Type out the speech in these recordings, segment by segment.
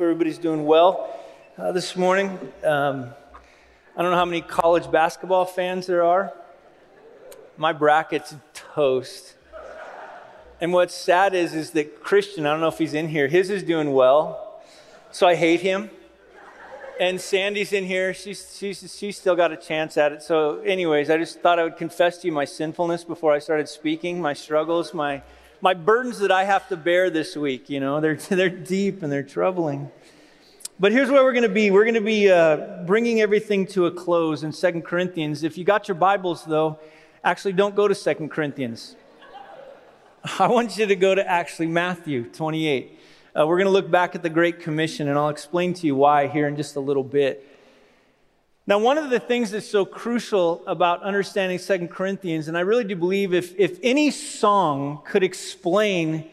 Hope everybody's doing well uh, this morning. Um, I don't know how many college basketball fans there are. My bracket's toast. And what's sad is, is that Christian, I don't know if he's in here, his is doing well. So I hate him. And Sandy's in here. She's, she's, she's still got a chance at it. So, anyways, I just thought I would confess to you my sinfulness before I started speaking, my struggles, my, my burdens that I have to bear this week. You know, they're, they're deep and they're troubling. But here's where we're going to be. We're going to be uh, bringing everything to a close in Second Corinthians. If you got your Bibles, though, actually don't go to Second Corinthians. I want you to go to actually Matthew 28. Uh, we're going to look back at the Great Commission, and I'll explain to you why here in just a little bit. Now, one of the things that's so crucial about understanding Second Corinthians, and I really do believe if, if any song could explain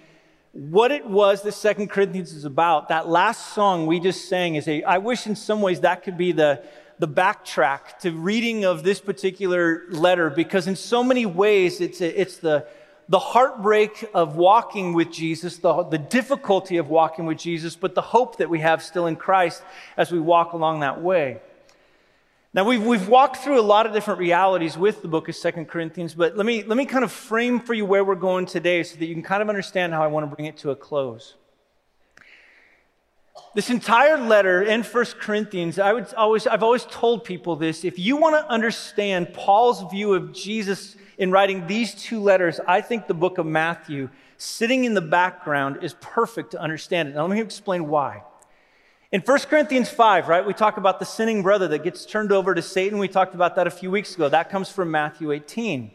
what it was that Second Corinthians is about. That last song we just sang is a, I wish in some ways that could be the, the backtrack to reading of this particular letter because in so many ways it's, a, it's the, the heartbreak of walking with Jesus, the, the difficulty of walking with Jesus, but the hope that we have still in Christ as we walk along that way. Now, we've, we've walked through a lot of different realities with the book of Second Corinthians, but let me, let me kind of frame for you where we're going today so that you can kind of understand how I want to bring it to a close. This entire letter in First Corinthians, I would always, I've always told people this. If you want to understand Paul's view of Jesus in writing these two letters, I think the book of Matthew, sitting in the background, is perfect to understand it. Now, let me explain why. In 1 Corinthians 5, right, we talk about the sinning brother that gets turned over to Satan. We talked about that a few weeks ago. That comes from Matthew 18.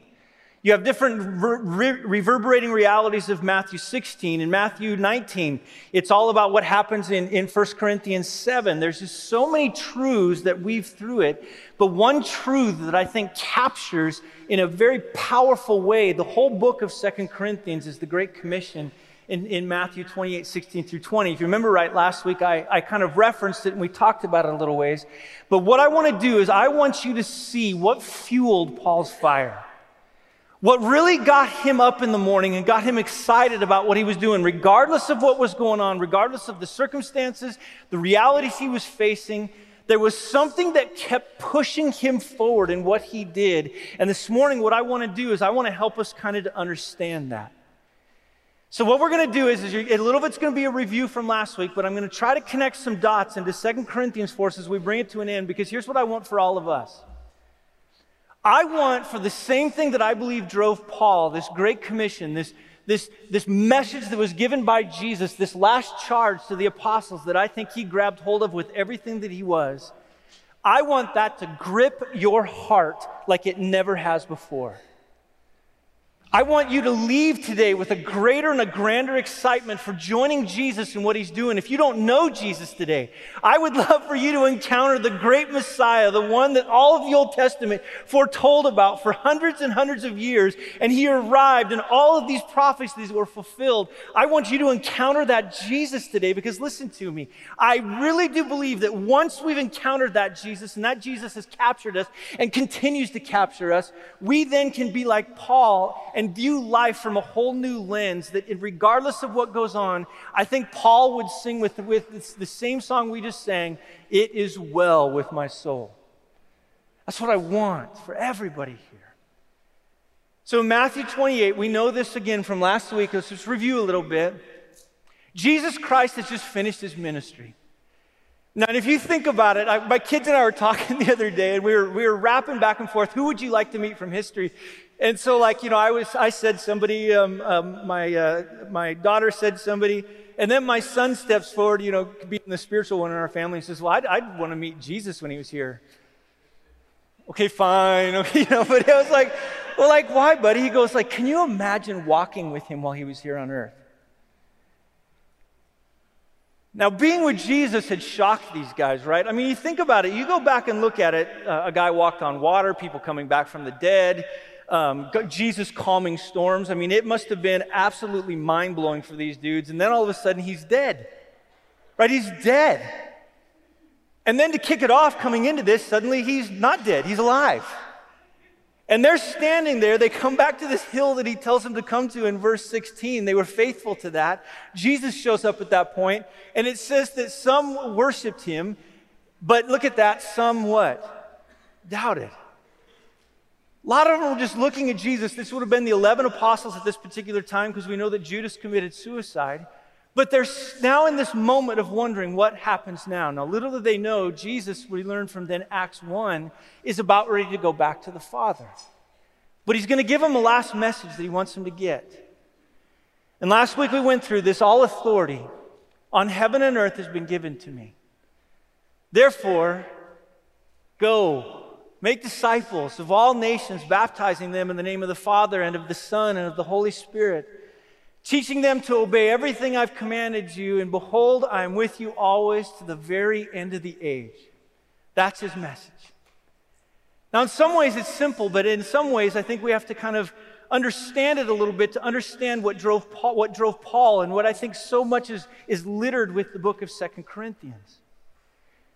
You have different re- reverberating realities of Matthew 16 and Matthew 19. It's all about what happens in, in 1 Corinthians 7. There's just so many truths that weave through it. But one truth that I think captures in a very powerful way the whole book of 2 Corinthians is the Great Commission in, in Matthew 28, 16 through 20. If you remember right, last week I, I kind of referenced it and we talked about it a little ways. But what I want to do is I want you to see what fueled Paul's fire. What really got him up in the morning and got him excited about what he was doing, regardless of what was going on, regardless of the circumstances, the realities he was facing, there was something that kept pushing him forward in what he did. And this morning, what I want to do is I want to help us kind of to understand that. So what we're going to do is, is a little bit's going to be a review from last week, but I'm going to try to connect some dots into Second Corinthians for us as we bring it to an end, because here's what I want for all of us. I want for the same thing that I believe drove Paul, this great commission, this, this, this message that was given by Jesus, this last charge to the apostles that I think he grabbed hold of with everything that he was. I want that to grip your heart like it never has before. I want you to leave today with a greater and a grander excitement for joining Jesus in what he's doing. If you don't know Jesus today, I would love for you to encounter the great Messiah, the one that all of the Old Testament foretold about for hundreds and hundreds of years, and he arrived and all of these prophecies were fulfilled. I want you to encounter that Jesus today because listen to me. I really do believe that once we've encountered that Jesus and that Jesus has captured us and continues to capture us, we then can be like Paul and and view life from a whole new lens that regardless of what goes on, I think Paul would sing with, with the same song we just sang, It is well with my soul. That's what I want for everybody here. So Matthew 28, we know this again from last week. Let's just review a little bit. Jesus Christ has just finished his ministry. Now, if you think about it, I, my kids and I were talking the other day, and we were, we were rapping back and forth. Who would you like to meet from history? And so, like, you know, I was, I said somebody, um, um, my, uh, my daughter said somebody, and then my son steps forward, you know, being the spiritual one in our family, and says, well, I'd, I'd want to meet Jesus when he was here. Okay, fine. Okay, you know, but I was like, well, like, why, buddy? He goes, like, can you imagine walking with him while he was here on earth? Now, being with Jesus had shocked these guys, right? I mean, you think about it. You go back and look at it. Uh, a guy walked on water, people coming back from the dead um, Jesus calming storms. I mean, it must have been absolutely mind blowing for these dudes. And then all of a sudden, he's dead. Right? He's dead. And then to kick it off, coming into this, suddenly he's not dead, he's alive. And they're standing there. They come back to this hill that he tells them to come to in verse 16. They were faithful to that. Jesus shows up at that point, and it says that some worshiped him, but look at that, some what? Doubted. A lot of them were just looking at Jesus. This would have been the 11 apostles at this particular time because we know that Judas committed suicide. But they're now in this moment of wondering what happens now. Now, little do they know, Jesus, we learn from then Acts 1, is about ready to go back to the Father. But he's going to give them a last message that he wants them to get. And last week we went through this all authority on heaven and earth has been given to me. Therefore, go, make disciples of all nations, baptizing them in the name of the Father and of the Son and of the Holy Spirit teaching them to obey everything I've commanded you, and behold, I am with you always to the very end of the age. That's his message. Now, in some ways, it's simple, but in some ways, I think we have to kind of understand it a little bit to understand what drove Paul, what drove Paul and what I think so much is, is littered with the book of Second Corinthians.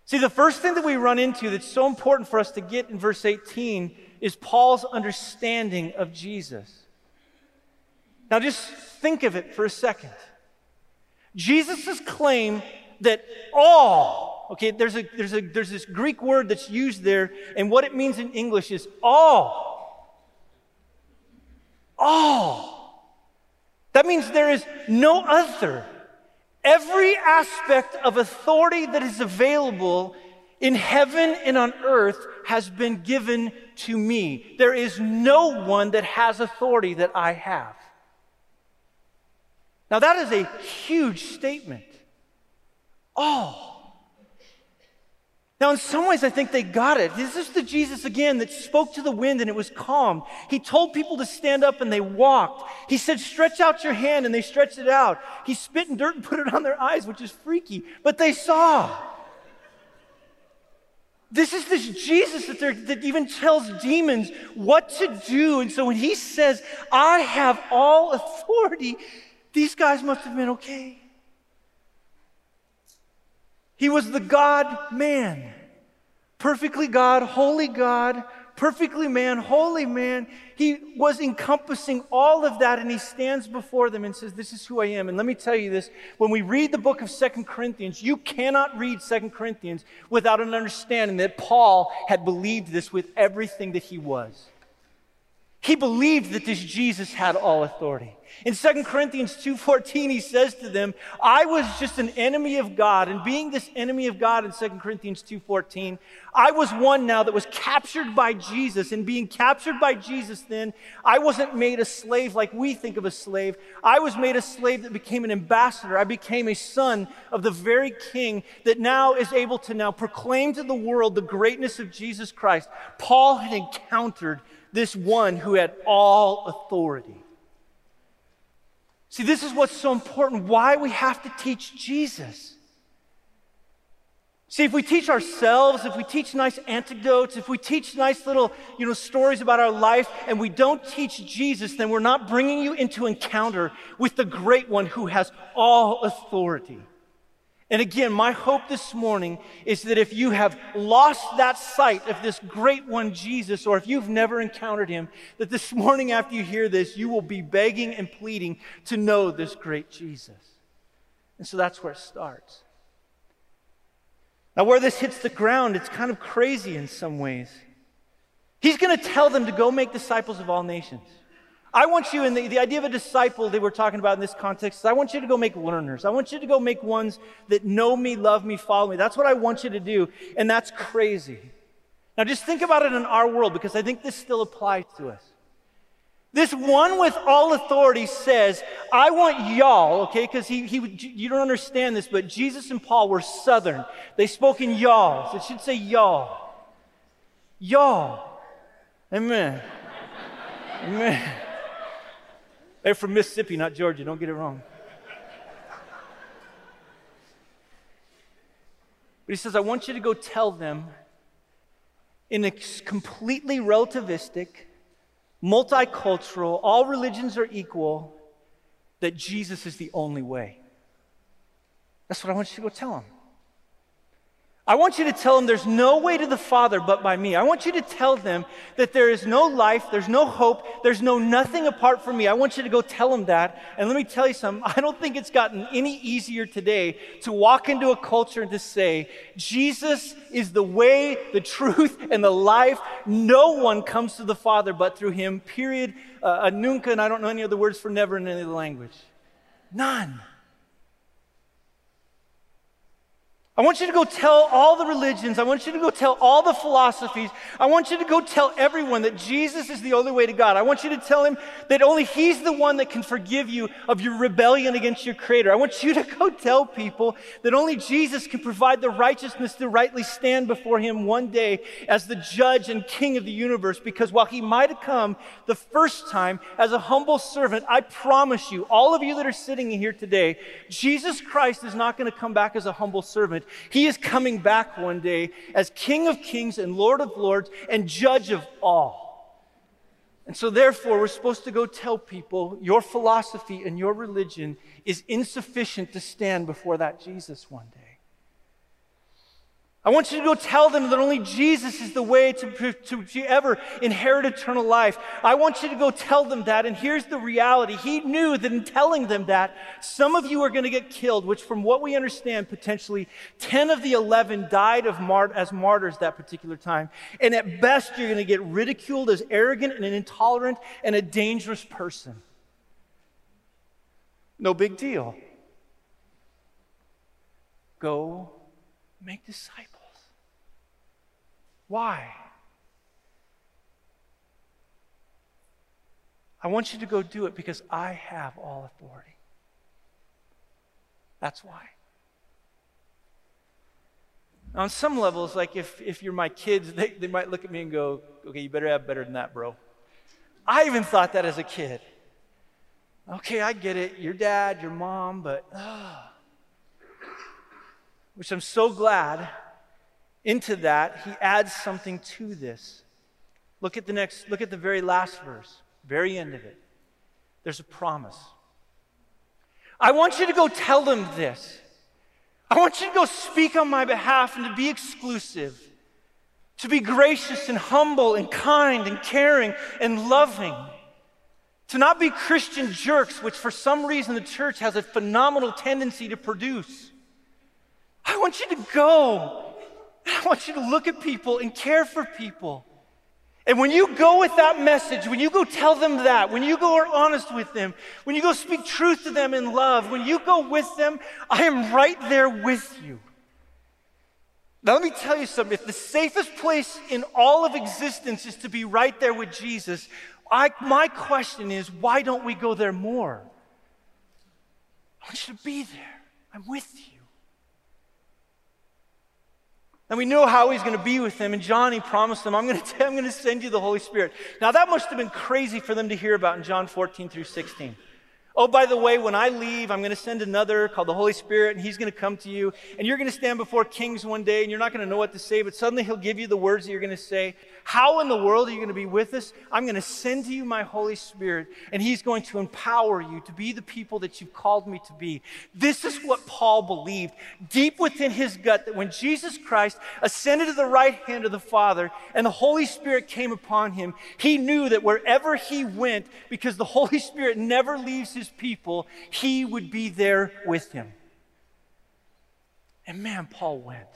See, the first thing that we run into that's so important for us to get in verse 18 is Paul's understanding of Jesus. Now, just think of it for a second. Jesus' claim that all, okay, there's, a, there's, a, there's this Greek word that's used there, and what it means in English is all. All. That means there is no other. Every aspect of authority that is available in heaven and on earth has been given to me. There is no one that has authority that I have. Now, that is a huge statement. Oh. Now, in some ways, I think they got it. This is the Jesus again that spoke to the wind and it was calm. He told people to stand up and they walked. He said, Stretch out your hand and they stretched it out. He spit in dirt and put it on their eyes, which is freaky, but they saw. This is this Jesus that, that, even tells demons what to do. And so when he says, I have all authority, these guys must have been okay. He was the God man, perfectly God, holy God, perfectly man, holy man. He was encompassing all of that, and he stands before them and says, This is who I am. And let me tell you this when we read the book of Second Corinthians, you cannot read Second Corinthians without an understanding that Paul had believed this with everything that he was. He believed that this Jesus had all authority. In 2 Corinthians 2:14 he says to them, "I was just an enemy of God, and being this enemy of God in 2 Corinthians 2:14, I was one now that was captured by Jesus, and being captured by Jesus then, I wasn't made a slave like we think of a slave. I was made a slave that became an ambassador. I became a son of the very king that now is able to now proclaim to the world the greatness of Jesus Christ. Paul had encountered this one who had all authority. See, this is what's so important why we have to teach Jesus. See, if we teach ourselves, if we teach nice anecdotes, if we teach nice little, you know, stories about our life and we don't teach Jesus, then we're not bringing you into encounter with the great one who has all authority. And again, my hope this morning is that if you have lost that sight of this great one, Jesus, or if you've never encountered him, that this morning after you hear this, you will be begging and pleading to know this great Jesus. And so that's where it starts. Now, where this hits the ground, it's kind of crazy in some ways. He's going to tell them to go make disciples of all nations. I want you, in the, the idea of a disciple they were talking about in this context, I want you to go make learners. I want you to go make ones that know me, love me, follow me. That's what I want you to do, and that's crazy. Now just think about it in our world because I think this still applies to us. This one with all authority says, I want y'all, okay, because he, he, you don't understand this, but Jesus and Paul were southern. They spoke in y'all. It should say y'all. Y'all. Amen. Amen. They're from Mississippi, not Georgia. Don't get it wrong. But he says, I want you to go tell them in a completely relativistic, multicultural, all religions are equal, that Jesus is the only way. That's what I want you to go tell them. I want you to tell them there's no way to the Father but by me. I want you to tell them that there is no life, there's no hope, there's no nothing apart from me. I want you to go tell them that. And let me tell you something, I don't think it's gotten any easier today to walk into a culture and to say, Jesus is the way, the truth, and the life. No one comes to the Father but through him, period. Uh, nunca, and I don't know any other words for never in any other language. None. I want you to go tell all the religions. I want you to go tell all the philosophies. I want you to go tell everyone that Jesus is the only way to God. I want you to tell him that only he's the one that can forgive you of your rebellion against your creator. I want you to go tell people that only Jesus can provide the righteousness to rightly stand before him one day as the judge and king of the universe. Because while he might have come the first time as a humble servant, I promise you, all of you that are sitting here today, Jesus Christ is not going to come back as a humble servant. He is coming back one day as King of kings and Lord of lords and judge of all. And so, therefore, we're supposed to go tell people your philosophy and your religion is insufficient to stand before that Jesus one day. I want you to go tell them that only Jesus is the way to, to, to, ever inherit eternal life. I want you to go tell them that. And here's the reality. He knew that in telling them that, some of you are going to get killed, which, from what we understand, potentially 10 of the 11 died of as martyrs that particular time. And at best, you're going to get ridiculed as arrogant and an intolerant and a dangerous person. No big deal. Go make disciples. Why? I want you to go do it because I have all authority. That's why. On some levels, like if, if you're my kids, they, they might look at me and go, okay, you better have better than that, bro. I even thought that as a kid. Okay, I get it. Your dad, your mom, but, uh, which I'm so glad into that, he adds something to this. Look at the next, look at the very last verse, very end of it. There's a promise. I want you to go tell them this. I want you to go speak on my behalf and to be exclusive, to be gracious and humble and kind and caring and loving, to not be Christian jerks, which for some reason the church has a phenomenal tendency to produce. I want you to go I want you to look at people and care for people. And when you go with that message, when you go tell them that, when you go are honest with them, when you go speak truth to them in love, when you go with them, I am right there with you. Now, let me tell you something. If the safest place in all of existence is to be right there with Jesus, I, my question is why don't we go there more? I want you to be there. I'm with you. And we know how he's going to be with them. And John, he promised them, I'm going, to, I'm going to send you the Holy Spirit. Now, that must have been crazy for them to hear about in John 14 through 16. Oh, by the way, when I leave, I'm going to send another called the Holy Spirit, and he's going to come to you. And you're going to stand before kings one day, and you're not going to know what to say, but suddenly he'll give you the words that you're going to say. How in the world are you going to be with us? I'm going to send to you my Holy Spirit, and he's going to empower you to be the people that you've called me to be. This is what Paul believed deep within his gut that when Jesus Christ ascended to the right hand of the Father and the Holy Spirit came upon him, he knew that wherever he went, because the Holy Spirit never leaves his his people, he would be there with him. And man, Paul went.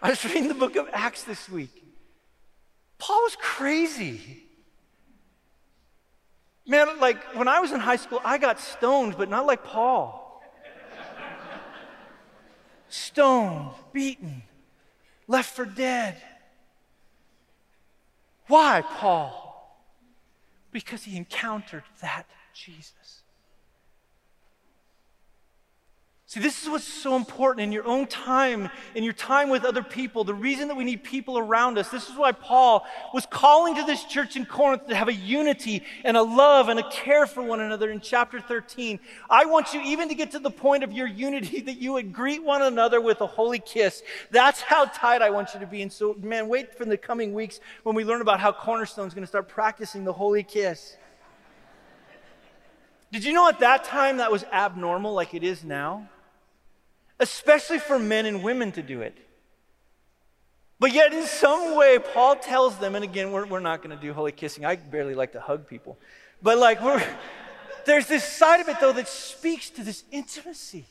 I was reading the book of Acts this week. Paul was crazy. Man, like when I was in high school, I got stoned, but not like Paul. stoned, beaten, left for dead. Why, Paul? Because he encountered that Jesus. See, this is what's so important in your own time, in your time with other people. The reason that we need people around us, this is why Paul was calling to this church in Corinth to have a unity and a love and a care for one another in chapter 13. I want you even to get to the point of your unity that you would greet one another with a holy kiss. That's how tight I want you to be. And so, man, wait for the coming weeks when we learn about how Cornerstone is going to start practicing the holy kiss. Did you know at that time that was abnormal like it is now? especially for men and women to do it. But yet, in some way, Paul tells them, and again, we're, we're not going to do holy kissing. I barely like to hug people. But like, there's this side of it, though, that speaks to this intimacy.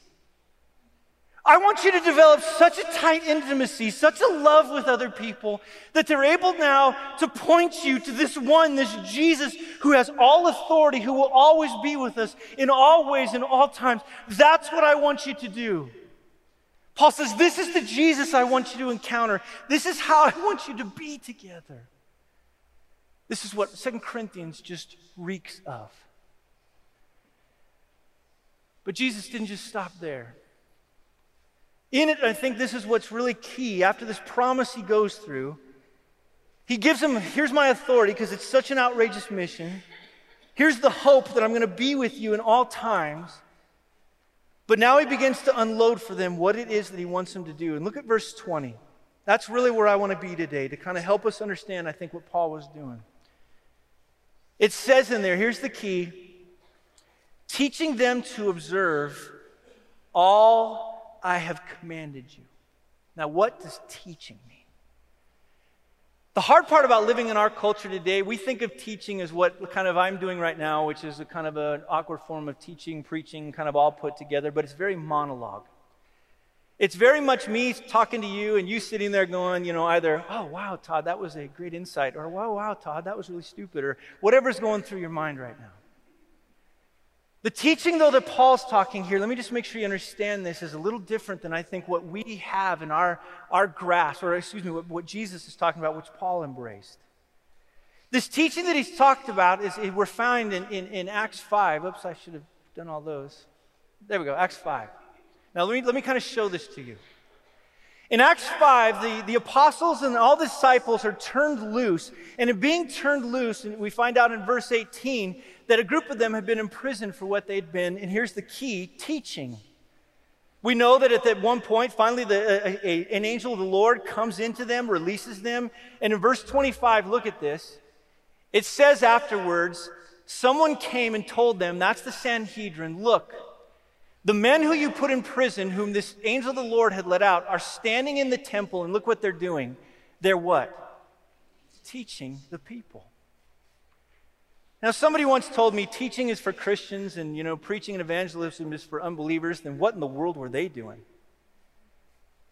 I want you to develop such a tight intimacy, such a love with other people, that they're able now to point you to this one, this Jesus, who has all authority, who will always be with us in all ways, in all times. That's what I want you to do. Paul says, This is the Jesus I want you to encounter. This is how I want you to be together. This is what Second Corinthians just reeks of. But Jesus didn't just stop there. In it, I think this is what's really key. After this promise he goes through, he gives him, here's my authority because it's such an outrageous mission. Here's the hope that I'm going to be with you in all times. But now he begins to unload for them what it is that he wants them to do. And look at verse 20. That's really where I want to be today to kind of help us understand, I think, what Paul was doing. It says in there, here's the key teaching them to observe all I have commanded you. Now, what does teaching mean? The hard part about living in our culture today, we think of teaching as what kind of I'm doing right now, which is a kind of an awkward form of teaching, preaching, kind of all put together, but it's very monologue. It's very much me talking to you and you sitting there going, you know, either, oh, wow, Todd, that was a great insight, or wow, wow, Todd, that was really stupid, or whatever's going through your mind right now. The teaching, though, that Paul's talking here, let me just make sure you understand this, is a little different than I think what we have in our, our grasp, or excuse me, what, what Jesus is talking about, which Paul embraced. This teaching that he's talked about is we're found in, in, in Acts 5. Oops, I should have done all those. There we go, Acts 5. Now, let me, let me kind of show this to you. In Acts 5, the, the apostles and all the disciples are turned loose. And in being turned loose, we find out in verse 18 that a group of them had been imprisoned for what they'd been, and here's the key teaching. We know that at that one point, finally, the, a, a, an angel of the Lord comes into them, releases them. And in verse 25, look at this. It says afterwards, someone came and told them, that's the Sanhedrin, look, the men who you put in prison, whom this angel of the Lord had let out, are standing in the temple, and look what they're doing. They're what? Teaching the people. Now, somebody once told me teaching is for Christians and, you know, preaching and evangelism is for unbelievers. Then what in the world were they doing?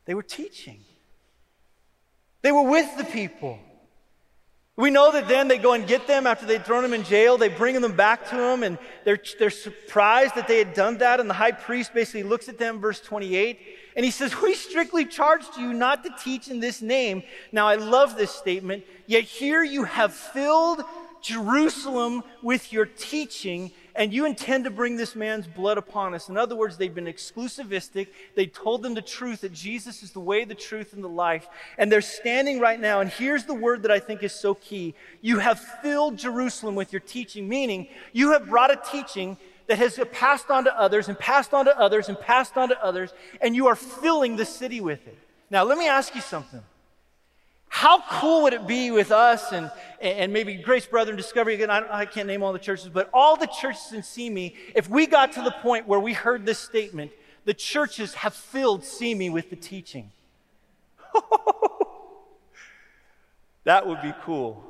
They were teaching, they were with the people. We know that then they go and get them after they'd thrown them in jail. They bring them back to them, and they're, they're surprised that they had done that. And the high priest basically looks at them, verse 28, and he says, We strictly charged you not to teach in this name. Now, I love this statement. Yet here you have filled Jerusalem with your teaching, and you intend to bring this man's blood upon us. In other words, they've been exclusivistic. They told them the truth that Jesus is the way, the truth, and the life. And they're standing right now, and here's the word that I think is so key you have filled Jerusalem with your teaching, meaning you have brought a teaching that has passed on to others, and passed on to others, and passed on to others, and you are filling the city with it. Now, let me ask you something. How cool would it be with us and, and maybe Grace Brethren Discovery again? I, I can't name all the churches, but all the churches in Simi, if we got to the point where we heard this statement, the churches have filled Simi with the teaching. that would be cool.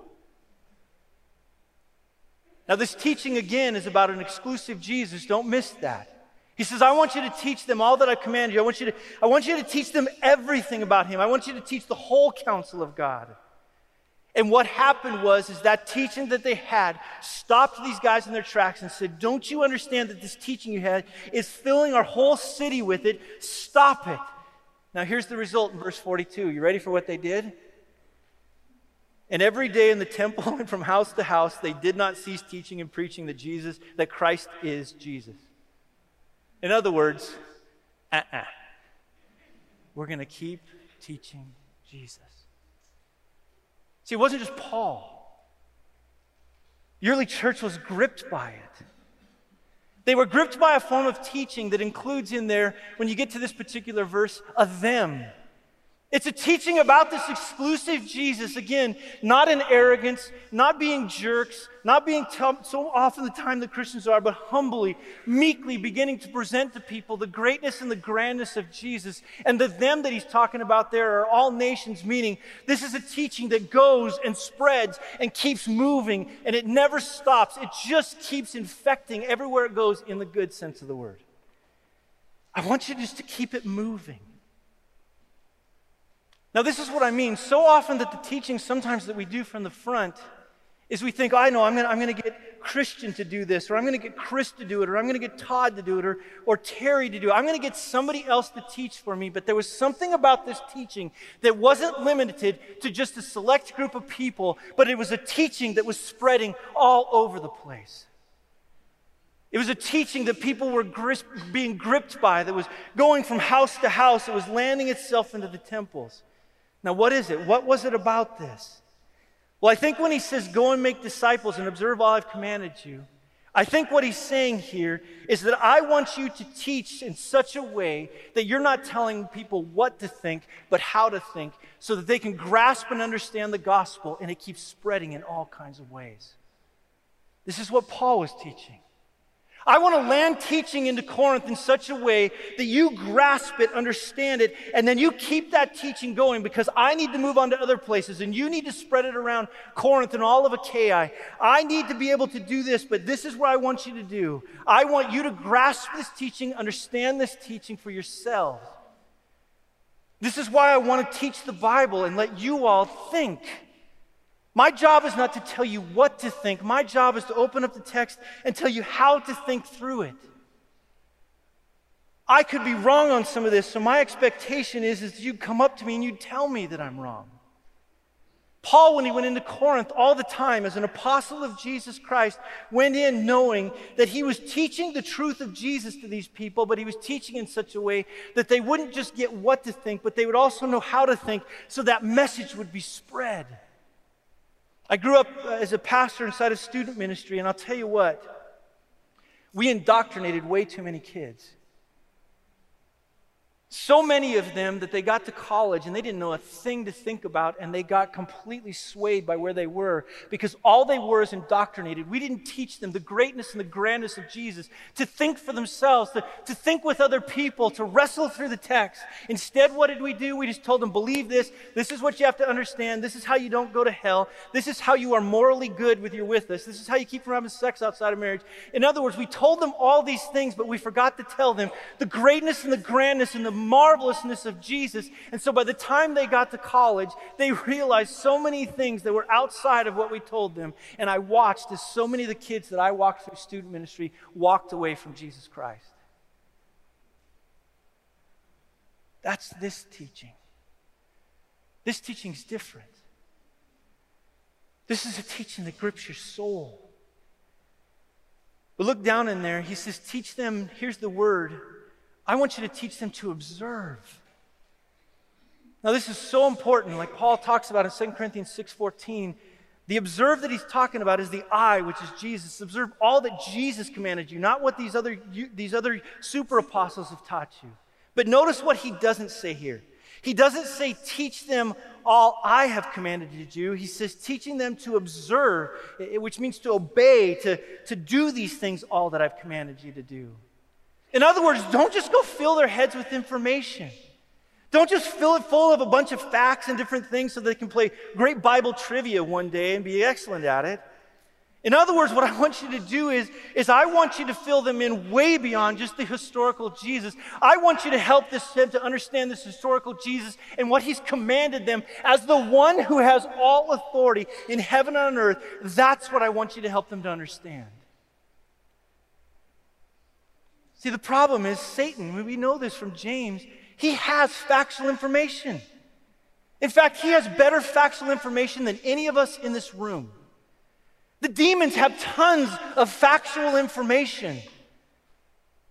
Now, this teaching again is about an exclusive Jesus. Don't miss that. He says, I want you to teach them all that I've commanded you. I want you to, I want you to teach them everything about him. I want you to teach the whole counsel of God. And what happened was, is that teaching that they had stopped these guys in their tracks and said, Don't you understand that this teaching you had is filling our whole city with it? Stop it. Now, here's the result in verse 42. You ready for what they did? And every day in the temple and from house to house, they did not cease teaching and preaching that Jesus, that Christ is Jesus. In other words, uh-uh. We're going to keep teaching Jesus. See, it wasn't just Paul. The early church was gripped by it. They were gripped by a form of teaching that includes in there, when you get to this particular verse, a them. It's a teaching about this exclusive Jesus. Again, not in arrogance, not being jerks, not being t- so often the time that Christians are, but humbly, meekly beginning to present to people the greatness and the grandness of Jesus. And the them that he's talking about there are all nations, meaning this is a teaching that goes and spreads and keeps moving and it never stops. It just keeps infecting everywhere it goes in the good sense of the word. I want you just to keep it moving. Now, this is what I mean. So often that the teaching sometimes that we do from the front is we think, I know, I'm going to get Christian to do this, or I'm going to get Chris to do it, or I'm going to get Todd to do it, or, or Terry to do it. I'm going to get somebody else to teach for me. But there was something about this teaching that wasn't limited to just a select group of people, but it was a teaching that was spreading all over the place. It was a teaching that people were gris- being gripped by, that was going from house to house, it was landing itself into the temples. Now, what is it? What was it about this? Well, I think when he says, Go and make disciples and observe all I've commanded you, I think what he's saying here is that I want you to teach in such a way that you're not telling people what to think, but how to think, so that they can grasp and understand the gospel and it keeps spreading in all kinds of ways. This is what Paul was teaching. I want to land teaching into Corinth in such a way that you grasp it, understand it, and then you keep that teaching going because I need to move on to other places and you need to spread it around Corinth and all of Achaia. I need to be able to do this, but this is what I want you to do. I want you to grasp this teaching, understand this teaching for yourselves. This is why I want to teach the Bible and let you all think. My job is not to tell you what to think. My job is to open up the text and tell you how to think through it. I could be wrong on some of this, so my expectation is, is you'd come up to me and you'd tell me that I'm wrong. Paul, when he went into Corinth all the time as an apostle of Jesus Christ, went in knowing that he was teaching the truth of Jesus to these people, but he was teaching in such a way that they wouldn't just get what to think, but they would also know how to think so that message would be spread. I grew up uh, as a pastor inside a student ministry, and I'll tell you what, we indoctrinated way too many kids. So many of them that they got to college and they didn't know a thing to think about, and they got completely swayed by where they were because all they were is indoctrinated. We didn't teach them the greatness and the grandness of Jesus, to think for themselves, to, to think with other people, to wrestle through the text. Instead, what did we do? We just told them, believe this. This is what you have to understand. This is how you don't go to hell. This is how you are morally good with your with us. This is how you keep from having sex outside of marriage. In other words, we told them all these things, but we forgot to tell them the greatness and the grandness and the marvelousness of Jesus. And so by the time they got to college, they realized so many things that were outside of what we told them. And I watched as so many of the kids that I walked through student ministry walked away from Jesus Christ. That's this teaching. This teaching is different. This is a teaching that grips your soul. But look down in there. He says, Teach them, here's the word I want you to teach them to observe. Now, this is so important. Like Paul talks about in 2 Corinthians 6.14, the observe that he's talking about is the I, which is Jesus. Observe all that Jesus commanded you, not what these other, you, these other super apostles have taught you. But notice what he doesn't say here. He doesn't say, teach them all I have commanded you to do. He says, teaching them to observe, which means to obey, to, to do these things all that I've commanded you to do. In other words, don't just go fill their heads with information. Don't just fill it full of a bunch of facts and different things so they can play great Bible trivia one day and be excellent at it. In other words, what I want you to do is, is I want you to fill them in way beyond just the historical Jesus. I want you to help this, them to understand this historical Jesus and what he's commanded them as the one who has all authority in heaven and on earth. That's what I want you to help them to understand. See, the problem is Satan, we know this from James, he has factual information. In fact, he has better factual information than any of us in this room. The demons have tons of factual information.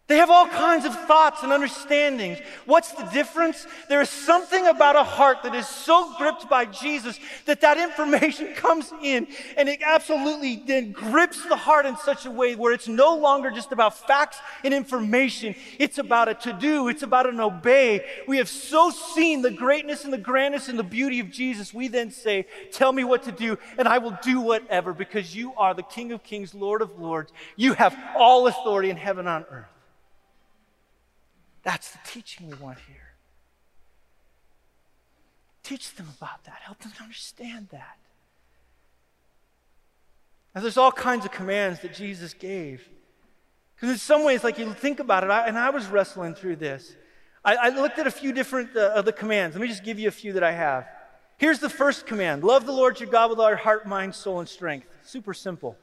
They have all kinds of thoughts and understandings. What's the difference? There is something about a heart that is so gripped by Jesus that that information comes in and it absolutely then grips the heart in such a way where it's no longer just about facts and information. It's about a to do. It's about an obey. We have so seen the greatness and the grandness and the beauty of Jesus. We then say, tell me what to do and I will do whatever because you are the King of Kings, Lord of Lords. You have all authority in heaven on earth. That's the teaching we want here. Teach them about that, help them understand that. Now, there's all kinds of commands that Jesus gave. Because in some ways, like you think about it, I, and I was wrestling through this. I, I looked at a few different uh, of the commands. Let me just give you a few that I have. Here's the first command Love the Lord your God with all your heart, mind, soul, and strength. Super simple.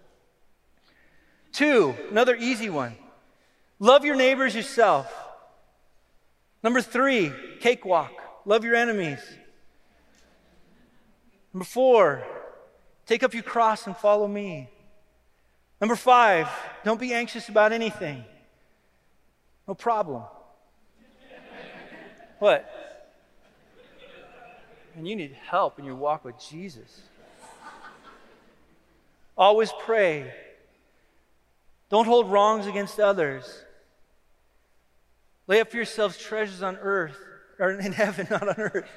Two, another easy one. Love your neighbors yourself. Number three, cakewalk. Love your enemies. Number four, take up your cross and follow me. Number five, don't be anxious about anything. No problem. what? And you need help in your walk with Jesus. Always pray. Don't hold wrongs against others. Lay up for yourselves treasures on earth, or in heaven, not on earth.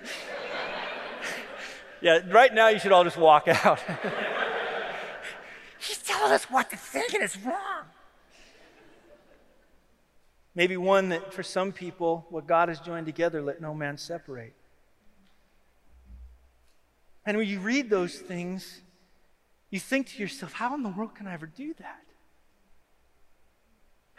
yeah, right now you should all just walk out. He's telling us what to think and it's wrong. Maybe one that for some people, what God has joined together, let no man separate. And when you read those things, you think to yourself, how in the world can I ever do that?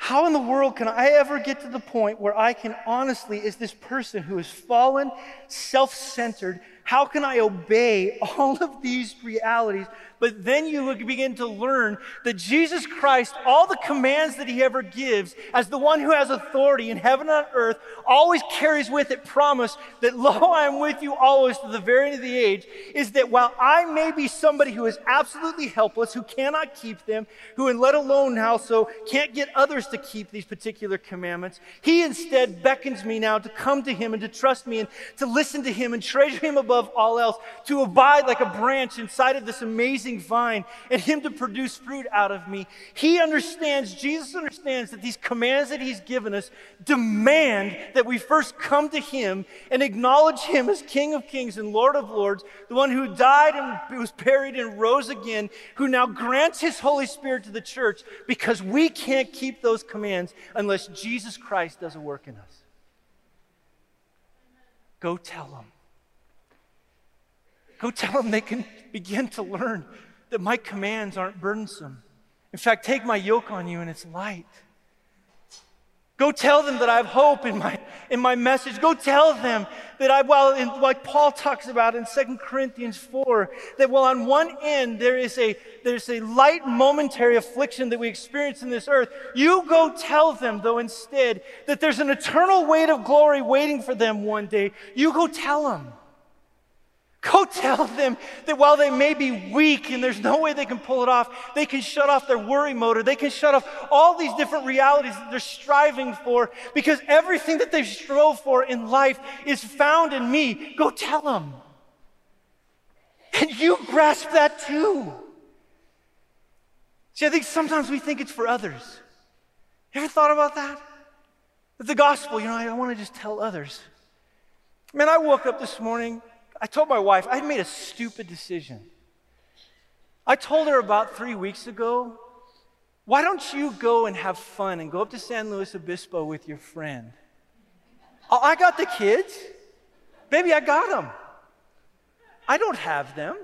How in the world can I ever get to the point where I can honestly, as this person who is fallen, self centered, how can I obey all of these realities but then you begin to learn that Jesus Christ, all the commands that he ever gives, as the one who has authority in heaven and on earth, always carries with it promise that, lo, I am with you always to the very end of the age, is that while I may be somebody who is absolutely helpless, who cannot keep them, who, and let alone now, so can't get others to keep these particular commandments, he instead beckons me now to come to him and to trust me and to listen to him and treasure him above all else, to abide like a branch inside of this amazing amazing vine and Him to produce fruit out of me. He understands, Jesus understands that these commands that He's given us demand that we first come to Him and acknowledge Him as King of Kings and Lord of Lords, the one who died and was buried and rose again, who now grants His Holy Spirit to the church because we can't keep those commands unless Jesus Christ does a work in us. Go tell them. Go tell them they can begin to learn that my commands aren't burdensome. In fact, take my yoke on you and it's light. Go tell them that I have hope in my, in my message. Go tell them that I, well, in, like Paul talks about in 2 Corinthians 4, that while on one end there is a, there's a light momentary affliction that we experience in this earth, you go tell them, though, instead, that there's an eternal weight of glory waiting for them one day. You go tell them. Go tell them that while they may be weak and there's no way they can pull it off, they can shut off their worry motor. They can shut off all these different realities that they're striving for because everything that they strove for in life is found in me. Go tell them. And you grasp that too. See, I think sometimes we think it's for others. You ever thought about that? That the gospel, you know, I want to just tell others. Man, I woke up this morning I told my wife I'd made a stupid decision. I told her about three weeks ago, why don't you go and have fun and go up to San Luis Obispo with your friend? Oh, I got the kids. Baby, I got them. I don't have them.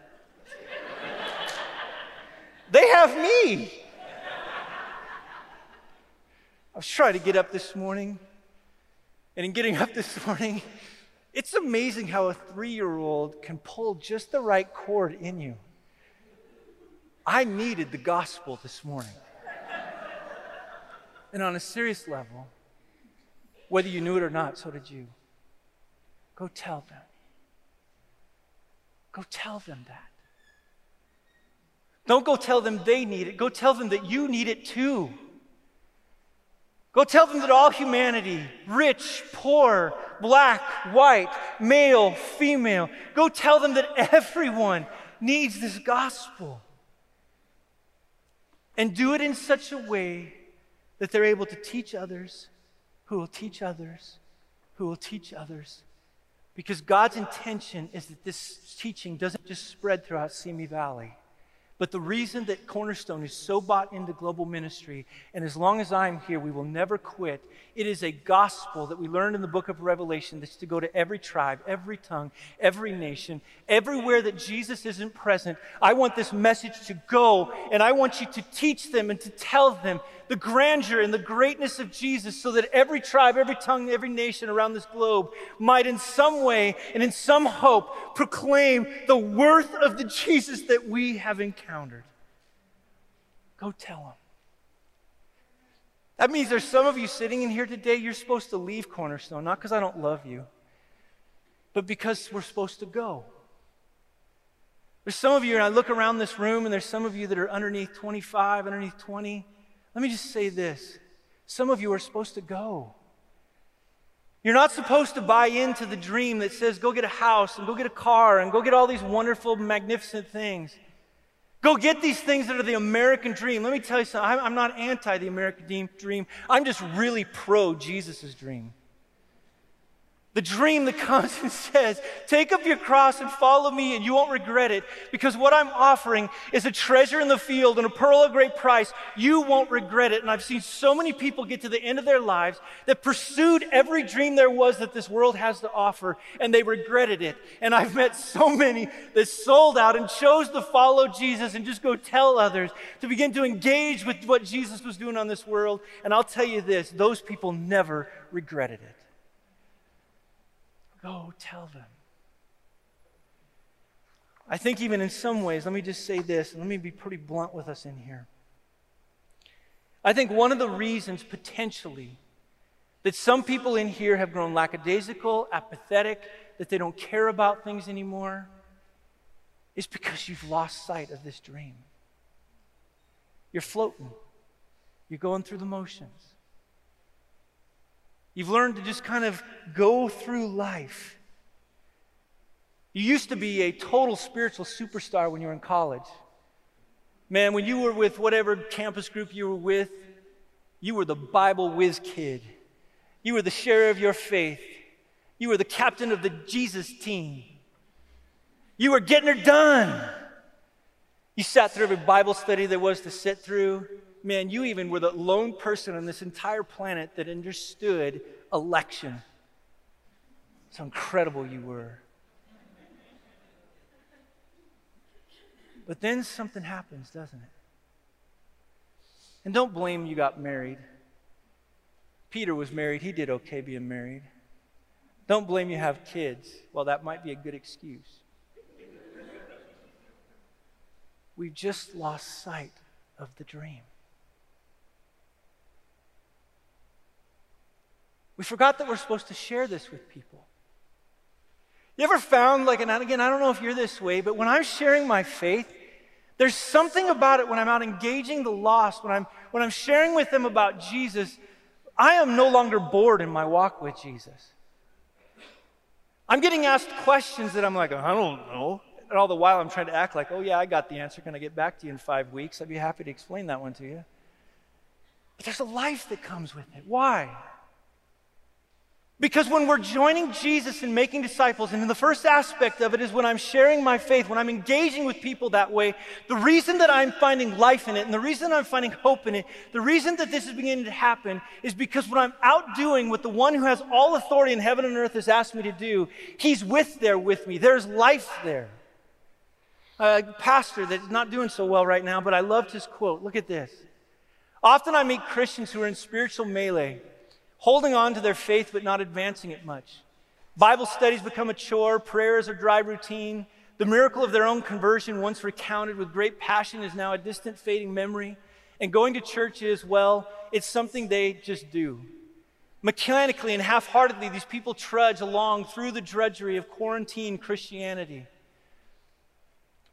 They have me. I was trying to get up this morning, and in getting up this morning, it's amazing how a three year old can pull just the right chord in you. I needed the gospel this morning. and on a serious level, whether you knew it or not, so did you. Go tell them. Go tell them that. Don't go tell them they need it. Go tell them that you need it too. Go tell them that all humanity, rich, poor, black, white, male, female, go tell them that everyone needs this gospel. And do it in such a way that they're able to teach others, who will teach others, who will teach others. Because God's intention is that this teaching doesn't just spread throughout Simi Valley. But the reason that Cornerstone is so bought into global ministry, and as long as I'm here, we will never quit. It is a gospel that we learned in the book of Revelation that's to go to every tribe, every tongue, every nation, everywhere that Jesus isn't present. I want this message to go, and I want you to teach them and to tell them the grandeur and the greatness of Jesus so that every tribe, every tongue, every nation around this globe might, in some way and in some hope, proclaim the worth of the Jesus that we have encountered. Go tell them. That means there's some of you sitting in here today, you're supposed to leave Cornerstone, not because I don't love you, but because we're supposed to go. There's some of you, and I look around this room, and there's some of you that are underneath 25, underneath 20. Let me just say this some of you are supposed to go. You're not supposed to buy into the dream that says, go get a house and go get a car and go get all these wonderful, magnificent things. Go get these things that are the American dream. Let me tell you something. I'm not anti the American dream. I'm just really pro Jesus' dream. The dream that comes and says, Take up your cross and follow me, and you won't regret it, because what I'm offering is a treasure in the field and a pearl of great price. You won't regret it. And I've seen so many people get to the end of their lives that pursued every dream there was that this world has to offer, and they regretted it. And I've met so many that sold out and chose to follow Jesus and just go tell others to begin to engage with what Jesus was doing on this world. And I'll tell you this those people never regretted it. Go tell them. I think, even in some ways, let me just say this, and let me be pretty blunt with us in here. I think one of the reasons, potentially, that some people in here have grown lackadaisical, apathetic, that they don't care about things anymore, is because you've lost sight of this dream. You're floating, you're going through the motions. You've learned to just kind of go through life. You used to be a total spiritual superstar when you were in college. Man, when you were with whatever campus group you were with, you were the Bible whiz kid. You were the sharer of your faith. You were the captain of the Jesus team. You were getting her done. You sat through every Bible study there was to sit through man, you even were the lone person on this entire planet that understood election. How incredible you were. But then something happens, doesn't it? And don't blame you got married. Peter was married, he did okay being married. Don't blame you have kids. Well, that might be a good excuse. We've just lost sight of the dream. We forgot that we're supposed to share this with people. You ever found, like, and again, I don't know if you're this way, but when I'm sharing my faith, there's something about it when I'm out engaging the lost, when I'm, when I'm sharing with them about Jesus, I am no longer bored in my walk with Jesus. I'm getting asked questions that I'm like, I don't know. And all the while I'm trying to act like, oh, yeah, I got the answer. Can I get back to you in five weeks? I'd be happy to explain that one to you. But there's a life that comes with it. Why? Because when we're joining Jesus in making disciples, and the first aspect of it is when I'm sharing my faith, when I'm engaging with people that way, the reason that I'm finding life in it and the reason I'm finding hope in it, the reason that this is beginning to happen is because when I'm out doing what the one who has all authority in heaven and earth has asked me to do, he's with there with me. There's life there. A pastor that's not doing so well right now, but I loved his quote. Look at this. Often I meet Christians who are in spiritual melee holding on to their faith but not advancing it much. Bible studies become a chore, prayers are dry routine. The miracle of their own conversion, once recounted with great passion, is now a distant, fading memory. And going to church is, well, it's something they just do. Mechanically and half heartedly, these people trudge along through the drudgery of quarantine Christianity.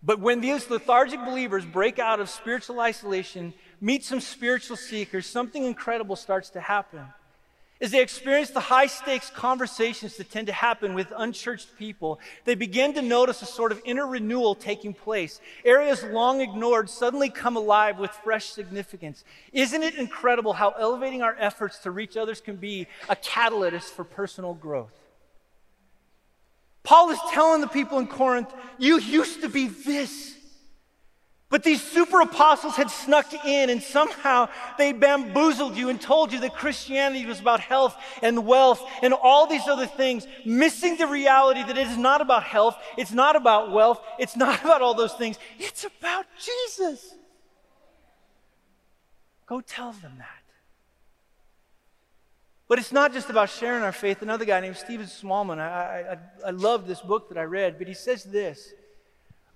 But when these lethargic believers break out of spiritual isolation, meet some spiritual seekers, something incredible starts to happen. As they experience the high stakes conversations that tend to happen with unchurched people, they begin to notice a sort of inner renewal taking place. Areas long ignored suddenly come alive with fresh significance. Isn't it incredible how elevating our efforts to reach others can be a catalyst for personal growth? Paul is telling the people in Corinth, you used to be this. But these super apostles had snuck in and somehow they bamboozled you and told you that Christianity was about health and wealth and all these other things, missing the reality that it is not about health, it's not about wealth, it's not about all those things. It's about Jesus. Go tell them that. But it's not just about sharing our faith. Another guy named Stephen Smallman, I, I, I love this book that I read, but he says this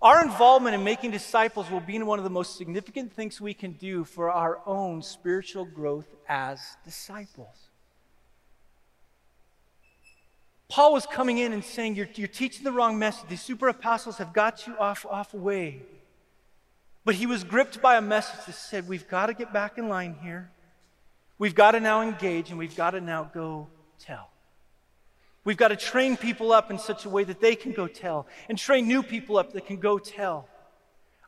our involvement in making disciples will be one of the most significant things we can do for our own spiritual growth as disciples. Paul was coming in and saying, You're, you're teaching the wrong message. These super apostles have got you off, off way. But he was gripped by a message that said, We've got to get back in line here. We've got to now engage and we've got to now go tell. We've got to train people up in such a way that they can go tell and train new people up that can go tell.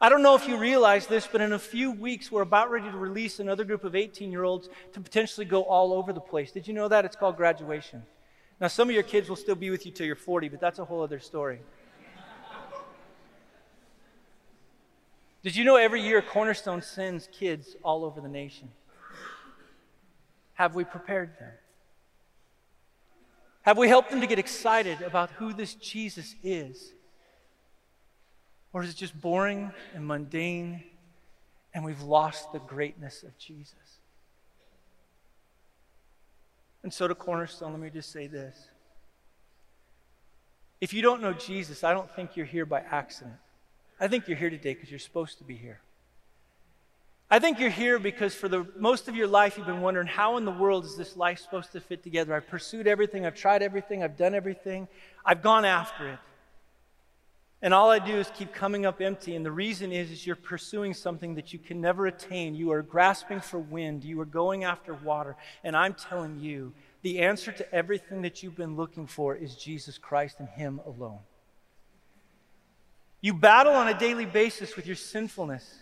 I don't know if you realize this, but in a few weeks, we're about ready to release another group of 18 year olds to potentially go all over the place. Did you know that? It's called graduation. Now, some of your kids will still be with you till you're 40, but that's a whole other story. Did you know every year Cornerstone sends kids all over the nation? Have we prepared them? Have we helped them to get excited about who this Jesus is? Or is it just boring and mundane and we've lost the greatness of Jesus? And so, to Cornerstone, let me just say this. If you don't know Jesus, I don't think you're here by accident. I think you're here today because you're supposed to be here. I think you're here because for the most of your life you've been wondering how in the world is this life supposed to fit together? I've pursued everything, I've tried everything, I've done everything, I've gone after it. And all I do is keep coming up empty. And the reason is, is you're pursuing something that you can never attain. You are grasping for wind. You are going after water. And I'm telling you, the answer to everything that you've been looking for is Jesus Christ and Him alone. You battle on a daily basis with your sinfulness.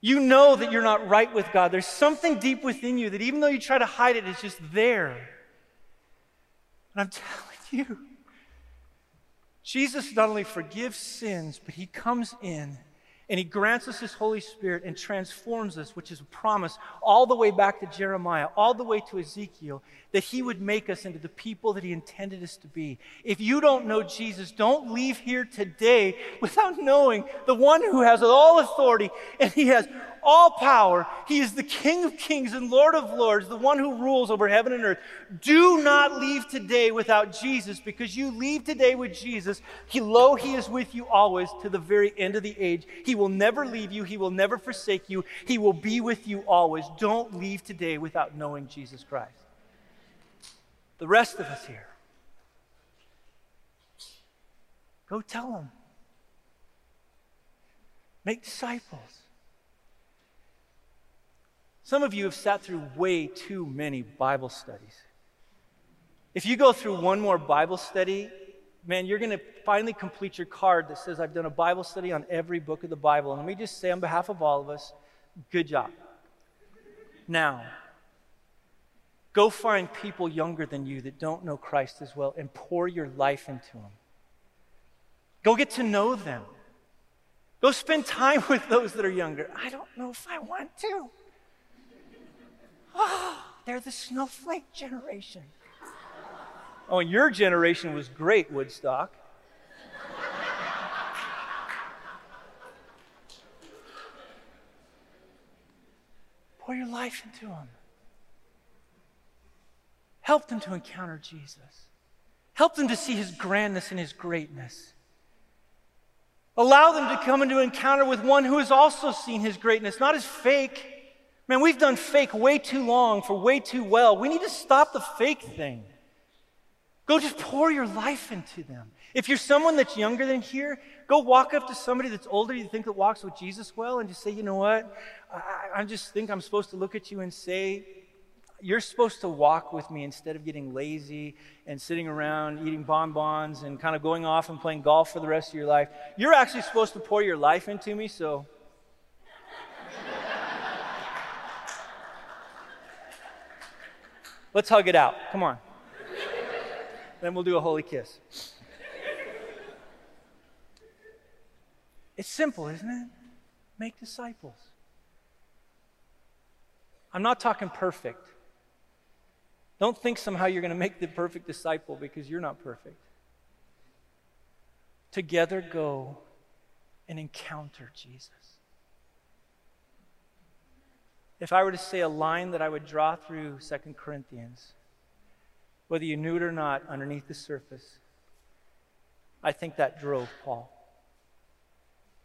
You know that you're not right with God. There's something deep within you that even though you try to hide it, it's just there. And I'm telling you, Jesus not only forgives sins, but he comes in and he grants us his Holy Spirit and transforms us, which is a promise all the way back to Jeremiah, all the way to Ezekiel, that he would make us into the people that he intended us to be. If you don't know Jesus, don't leave here today without knowing the one who has all authority and he has all power. He is the King of kings and Lord of lords, the one who rules over heaven and earth. Do not leave today without Jesus because you leave today with Jesus. He, lo, he is with you always to the very end of the age. He will never leave you. He will never forsake you. He will be with you always. Don't leave today without knowing Jesus Christ. The rest of us here, go tell them. Make disciples. Some of you have sat through way too many Bible studies. If you go through one more Bible study, man, you're going to finally complete your card that says, I've done a Bible study on every book of the Bible. And let me just say, on behalf of all of us, good job. Now, go find people younger than you that don't know Christ as well and pour your life into them. Go get to know them. Go spend time with those that are younger. I don't know if I want to. Oh, they're the snowflake generation. Oh, and your generation was great, Woodstock. Pour your life into them. Help them to encounter Jesus. Help them to see his grandness and his greatness. Allow them to come into encounter with one who has also seen his greatness, not as fake Man, we've done fake way too long for way too well. We need to stop the fake thing. Go just pour your life into them. If you're someone that's younger than here, go walk up to somebody that's older you think that walks with Jesus well and just say, you know what? I, I just think I'm supposed to look at you and say, you're supposed to walk with me instead of getting lazy and sitting around eating bonbons and kind of going off and playing golf for the rest of your life. You're actually supposed to pour your life into me, so. Let's hug it out. Come on. then we'll do a holy kiss. It's simple, isn't it? Make disciples. I'm not talking perfect. Don't think somehow you're going to make the perfect disciple because you're not perfect. Together go and encounter Jesus. If I were to say a line that I would draw through Second Corinthians, whether you knew it or not, underneath the surface, I think that drove Paul.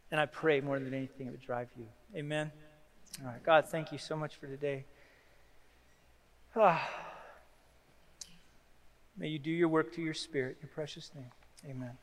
And I pray more than anything it would drive you. Amen. All right. God, thank you so much for today. Ah. May you do your work through your Spirit, your precious name. Amen.